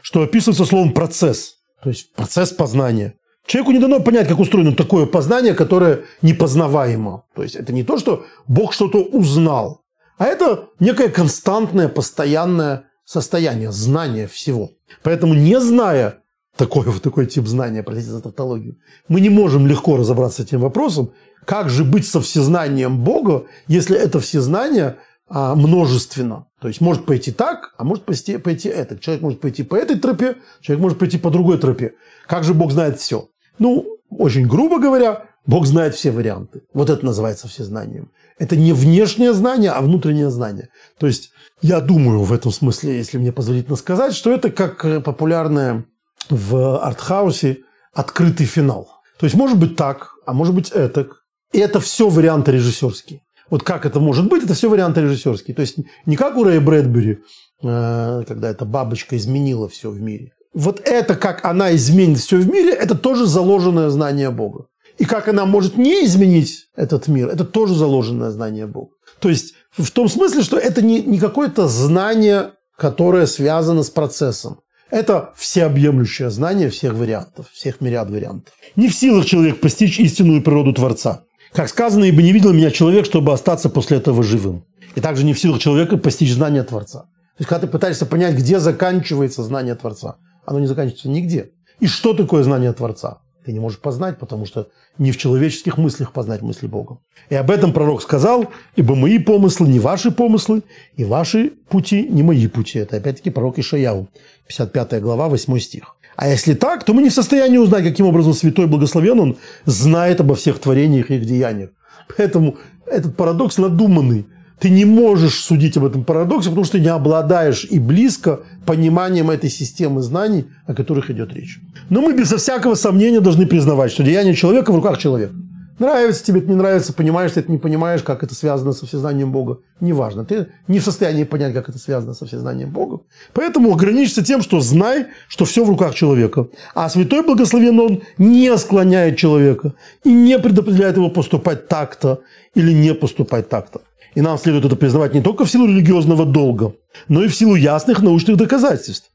что описывается словом «процесс». То есть процесс познания. Человеку не дано понять, как устроено такое познание, которое непознаваемо. То есть это не то, что Бог что-то узнал, а это некое константное, постоянное состояние, знание всего. Поэтому не зная такой, такой тип знания, простите за тавтологию, мы не можем легко разобраться с этим вопросом, как же быть со всезнанием Бога, если это всезнание а, множественно. То есть может пойти так, а может пойти, пойти это. Человек может пойти по этой тропе, человек может пойти по другой тропе. Как же Бог знает все? Ну, очень грубо говоря, Бог знает все варианты. Вот это называется всезнанием. Это не внешнее знание, а внутреннее знание. То есть я думаю в этом смысле, если мне позволительно сказать, что это как э, популярное в артхаусе открытый финал. То есть может быть так, а может быть этак. И это все варианты режиссерские. Вот как это может быть, это все варианты режиссерские. То есть не как у Рэя Брэдбери, э, когда эта бабочка изменила все в мире. Вот это, как она изменит все в мире, это тоже заложенное знание Бога. И как она может не изменить этот мир, это тоже заложенное знание Бога. То есть в том смысле, что это не, не какое-то знание, которое связано с процессом. Это всеобъемлющее знание всех вариантов, всех мириад вариантов. Не в силах человек постичь истинную природу Творца. Как сказано, ибо не видел меня человек, чтобы остаться после этого живым. И также не в силах человека постичь знание Творца. То есть, когда ты пытаешься понять, где заканчивается знание Творца, оно не заканчивается нигде. И что такое знание Творца? Ты не можешь познать, потому что не в человеческих мыслях познать мысли Бога. И об этом пророк сказал, ибо мои помыслы не ваши помыслы, и ваши пути не мои пути. Это опять-таки пророк Ишаяу, 55 глава, 8 стих. А если так, то мы не в состоянии узнать, каким образом святой благословен он знает обо всех творениях и их деяниях. Поэтому этот парадокс надуманный. Ты не можешь судить об этом парадоксе, потому что не обладаешь и близко пониманием этой системы знаний, о которых идет речь. Но мы безо всякого сомнения должны признавать, что деяние человека в руках человека. Нравится тебе это, не нравится, понимаешь ты это, не понимаешь, как это связано со всезнанием Бога. Неважно. Ты не в состоянии понять, как это связано со всезнанием Бога. Поэтому ограничься тем, что знай, что все в руках человека. А святой благословен он не склоняет человека и не предопределяет его поступать так-то или не поступать так-то. И нам следует это признавать не только в силу религиозного долга, но и в силу ясных научных доказательств.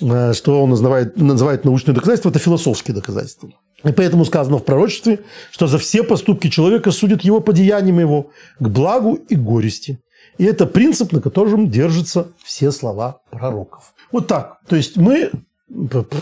Э, что он называет, называет научные доказательства, это философские доказательства. И поэтому сказано в пророчестве, что за все поступки человека судят его по деяниям его к благу и горести. И это принцип, на котором держатся все слова пророков. Вот так. То есть мы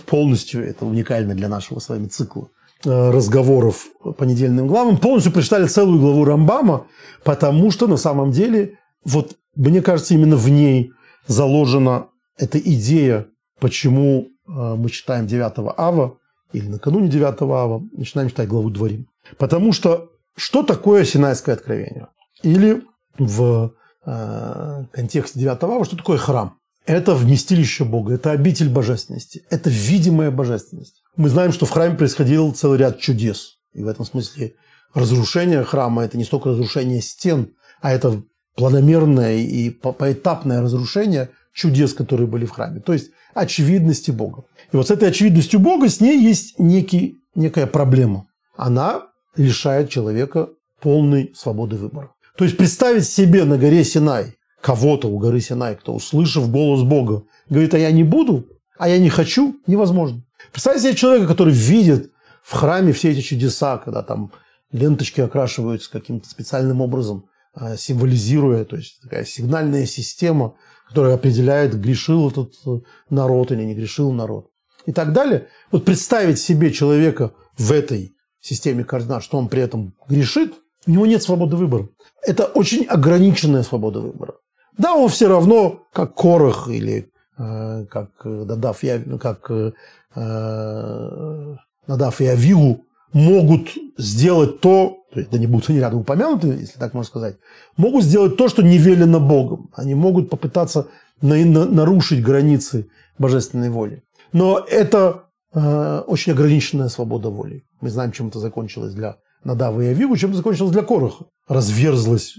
полностью, это уникально для нашего с вами цикла, разговоров по недельным главам, полностью прочитали целую главу Рамбама, потому что на самом деле, вот мне кажется, именно в ней заложена эта идея, почему э, мы читаем 9 ава или накануне 9 ава начинаем читать главу Дворим. Потому что что такое Синайское откровение? Или в э, контексте 9 ава, что такое храм? Это вместилище Бога, это обитель божественности, это видимая божественность. Мы знаем, что в храме происходил целый ряд чудес. И в этом смысле разрушение храма – это не столько разрушение стен, а это планомерное и поэтапное разрушение чудес, которые были в храме. То есть очевидности Бога. И вот с этой очевидностью Бога с ней есть некий, некая проблема. Она лишает человека полной свободы выбора. То есть представить себе на горе Синай кого-то у горы Синай, кто, услышав голос Бога, говорит, а я не буду, а я не хочу, невозможно. Представьте себе человека, который видит в храме все эти чудеса, когда там ленточки окрашиваются каким-то специальным образом, а, символизируя, то есть такая сигнальная система, которая определяет, грешил этот э, народ или не грешил народ. И так далее. Вот представить себе человека в этой системе координат, что он при этом грешит, у него нет свободы выбора. Это очень ограниченная свобода выбора. Да, он все равно, как Корах или э, как Дадав, как э, Э, Надав и Авилу могут сделать то, да не будут они рядом упомянуты, если так можно сказать, могут сделать то, что не велено Богом. Они могут попытаться на, на, нарушить границы божественной воли. Но это э, очень ограниченная свобода воли. Мы знаем, чем это закончилось для Надава и Авилу, чем это закончилось для Короха. Разверзлась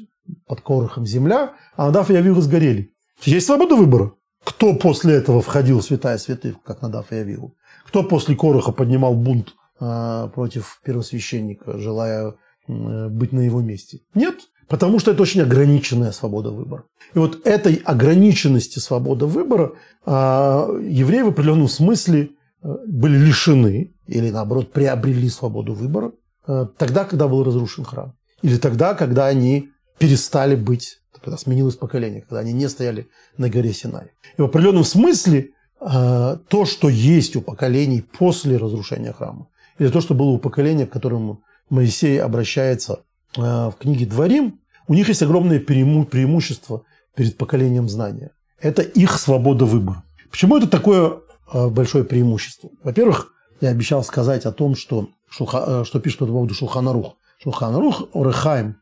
под Корохом земля, а Надав и Авилу сгорели. Есть свобода выбора. Кто после этого входил в святая святых, как Надав и Авигу? Кто после Короха поднимал бунт э, против первосвященника, желая э, быть на его месте? Нет, потому что это очень ограниченная свобода выбора. И вот этой ограниченности свободы выбора э, евреи в определенном смысле э, были лишены или наоборот приобрели свободу выбора э, тогда, когда был разрушен храм. Или тогда, когда они перестали быть, когда сменилось поколение, когда они не стояли на горе Синай. И в определенном смысле э, то, что есть у поколений после разрушения храма, или то, что было у поколения, к которому Моисей обращается э, в книге «Дворим», у них есть огромное преимущество перед поколением знания. Это их свобода выбора. Почему это такое э, большое преимущество? Во-первых, я обещал сказать о том, что, что пишет по поводу Шулханарух. Шулханарух Орехайм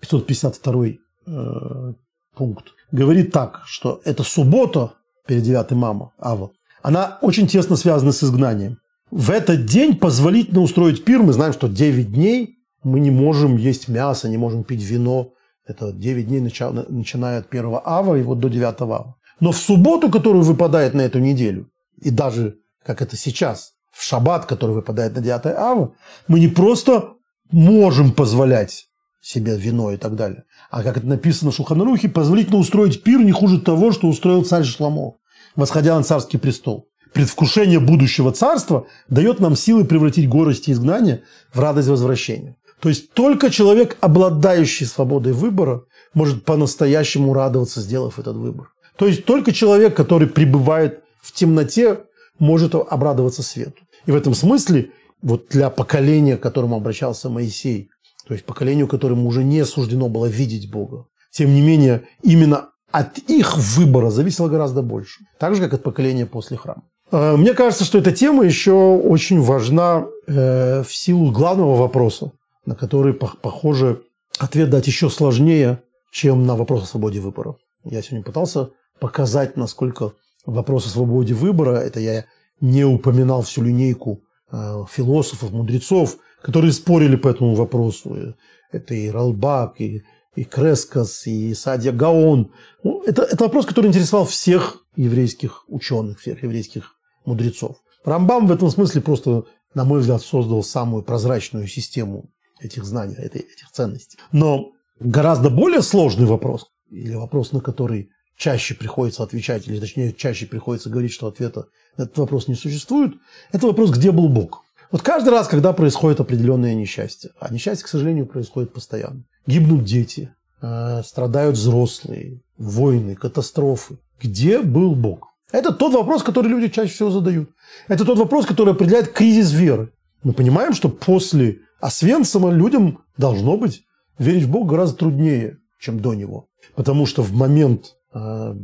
552 э, пункт, говорит так, что эта суббота перед 9 мама, Ава, она очень тесно связана с изгнанием. В этот день позволительно устроить пир. Мы знаем, что 9 дней мы не можем есть мясо, не можем пить вино. Это 9 дней, начиная от 1 ава и вот до 9 ава. Но в субботу, которую выпадает на эту неделю, и даже, как это сейчас, в шаббат, который выпадает на 9 ава, мы не просто можем позволять себе вино и так далее. А как это написано в Шуханарухе, позволительно устроить пир не хуже того, что устроил царь Шламо, восходя на царский престол. Предвкушение будущего царства дает нам силы превратить горести изгнания в радость возвращения. То есть только человек, обладающий свободой выбора, может по-настоящему радоваться, сделав этот выбор. То есть только человек, который пребывает в темноте, может обрадоваться свету. И в этом смысле вот для поколения, к которому обращался Моисей, то есть поколению, которому уже не суждено было видеть Бога. Тем не менее, именно от их выбора зависело гораздо больше. Так же, как от поколения после храма. Э, мне кажется, что эта тема еще очень важна э, в силу главного вопроса, на который, похоже, ответ дать еще сложнее, чем на вопрос о свободе выбора. Я сегодня пытался показать, насколько вопрос о свободе выбора, это я не упоминал всю линейку э, философов, мудрецов, которые спорили по этому вопросу. Это и Ралбак, и, и Крескас, и Садья Гаон. Ну, это, это вопрос, который интересовал всех еврейских ученых, всех еврейских мудрецов. Рамбам в этом смысле просто, на мой взгляд, создал самую прозрачную систему этих знаний, этих ценностей. Но гораздо более сложный вопрос, или вопрос, на который чаще приходится отвечать, или точнее чаще приходится говорить, что ответа на этот вопрос не существует, это вопрос, где был Бог. Вот каждый раз, когда происходит определенное несчастье, а несчастье, к сожалению, происходит постоянно, гибнут дети, э, страдают взрослые, войны, катастрофы. Где был Бог? Это тот вопрос, который люди чаще всего задают. Это тот вопрос, который определяет кризис веры. Мы понимаем, что после Освенцима людям должно быть верить в Бога гораздо труднее, чем до него. Потому что в момент, э,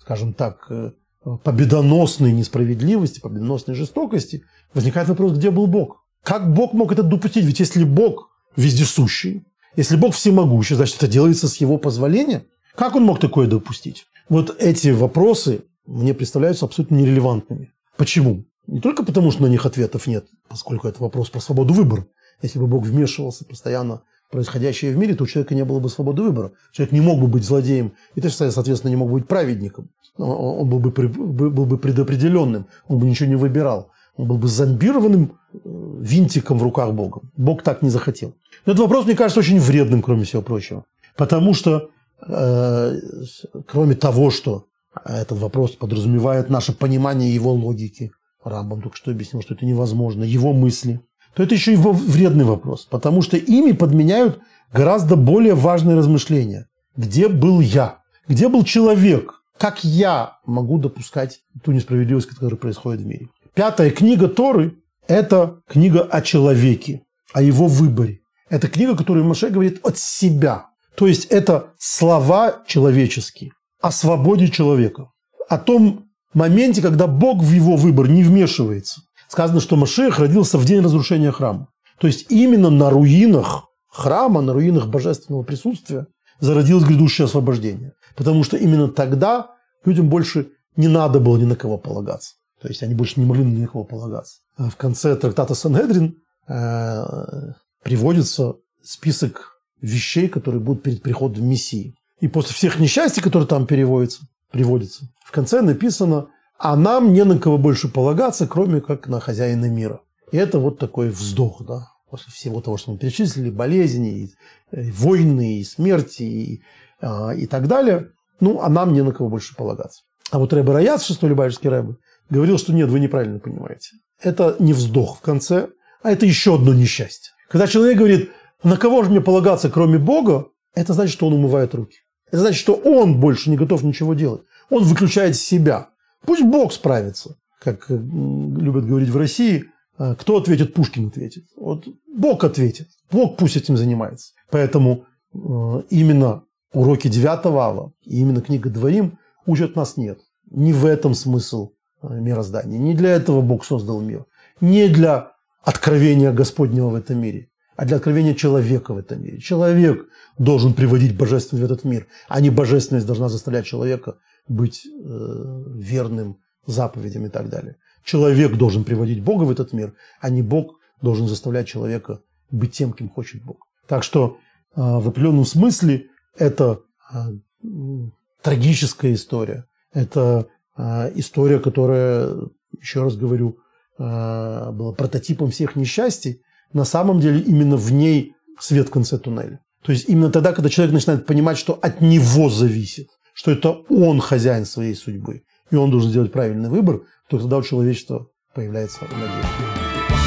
скажем так, э, победоносной несправедливости, победоносной жестокости, возникает вопрос, где был Бог? Как Бог мог это допустить? Ведь если Бог вездесущий, если Бог всемогущий, значит, это делается с его позволения. Как он мог такое допустить? Вот эти вопросы мне представляются абсолютно нерелевантными. Почему? Не только потому, что на них ответов нет, поскольку это вопрос про свободу выбора. Если бы Бог вмешивался постоянно в происходящее в мире, то у человека не было бы свободы выбора. Человек не мог бы быть злодеем, и соответственно, не мог быть праведником он был бы, был бы предопределенным, он бы ничего не выбирал. Он был бы зомбированным э, винтиком в руках Бога. Бог так не захотел. Этот вопрос, мне кажется, очень вредным, кроме всего прочего. Потому что, э, кроме того, что этот вопрос подразумевает наше понимание его логики, Рамбам только что объяснил, что это невозможно, его мысли, то это еще и вредный вопрос, потому что ими подменяют гораздо более важные размышления. Где был я? Где был человек? Как я могу допускать ту несправедливость, которая происходит в мире? Пятая книга Торы – это книга о человеке, о его выборе. Это книга, которую Маше говорит от себя. То есть это слова человеческие о свободе человека, о том моменте, когда Бог в его выбор не вмешивается. Сказано, что Машех родился в день разрушения храма. То есть именно на руинах храма, на руинах божественного присутствия зародилось грядущее освобождение. Потому что именно тогда людям больше не надо было ни на кого полагаться. То есть они больше не могли ни на кого полагаться. А в конце трактата Санедрин э, приводится список вещей, которые будут перед приходом Мессии. И после всех несчастий, которые там переводятся, приводится. В конце написано, а нам не на кого больше полагаться, кроме как на хозяина мира. И это вот такой вздох, да, после всего того, что мы перечислили, болезни, и, и войны, и смерти, и, а, и так далее. Ну, а нам не на кого больше полагаться. А вот Рэбе Раяц, шестой Любавичский Рэбе, говорил, что нет, вы неправильно понимаете. Это не вздох в конце, а это еще одно несчастье. Когда человек говорит, на кого же мне полагаться, кроме Бога, это значит, что он умывает руки. Это значит, что он больше не готов ничего делать. Он выключает себя. Пусть Бог справится. Как э, любят говорить в России, «А кто ответит, Пушкин ответит. Вот Бог ответит. Бог пусть этим занимается. Поэтому э, именно уроки 9 ава именно книга Дворим учат нас нет. Не в этом смысл э, мироздания. Не для этого Бог создал мир. Не для откровения Господнего в этом мире а для откровения человека в этом мире. Человек должен приводить божественность в этот мир, а не божественность должна заставлять человека быть э, верным заповедям и так далее. Человек должен приводить Бога в этот мир, а не Бог должен заставлять человека быть тем, кем хочет Бог. Так что э, в определенном смысле это э, трагическая история. Это э, история, которая, еще раз говорю, была прототипом всех несчастий, на самом деле именно в ней свет в конце туннеля. То есть именно тогда, когда человек начинает понимать, что от него зависит, что это он хозяин своей судьбы, и он должен сделать правильный выбор, то тогда у человечества появляется надежда.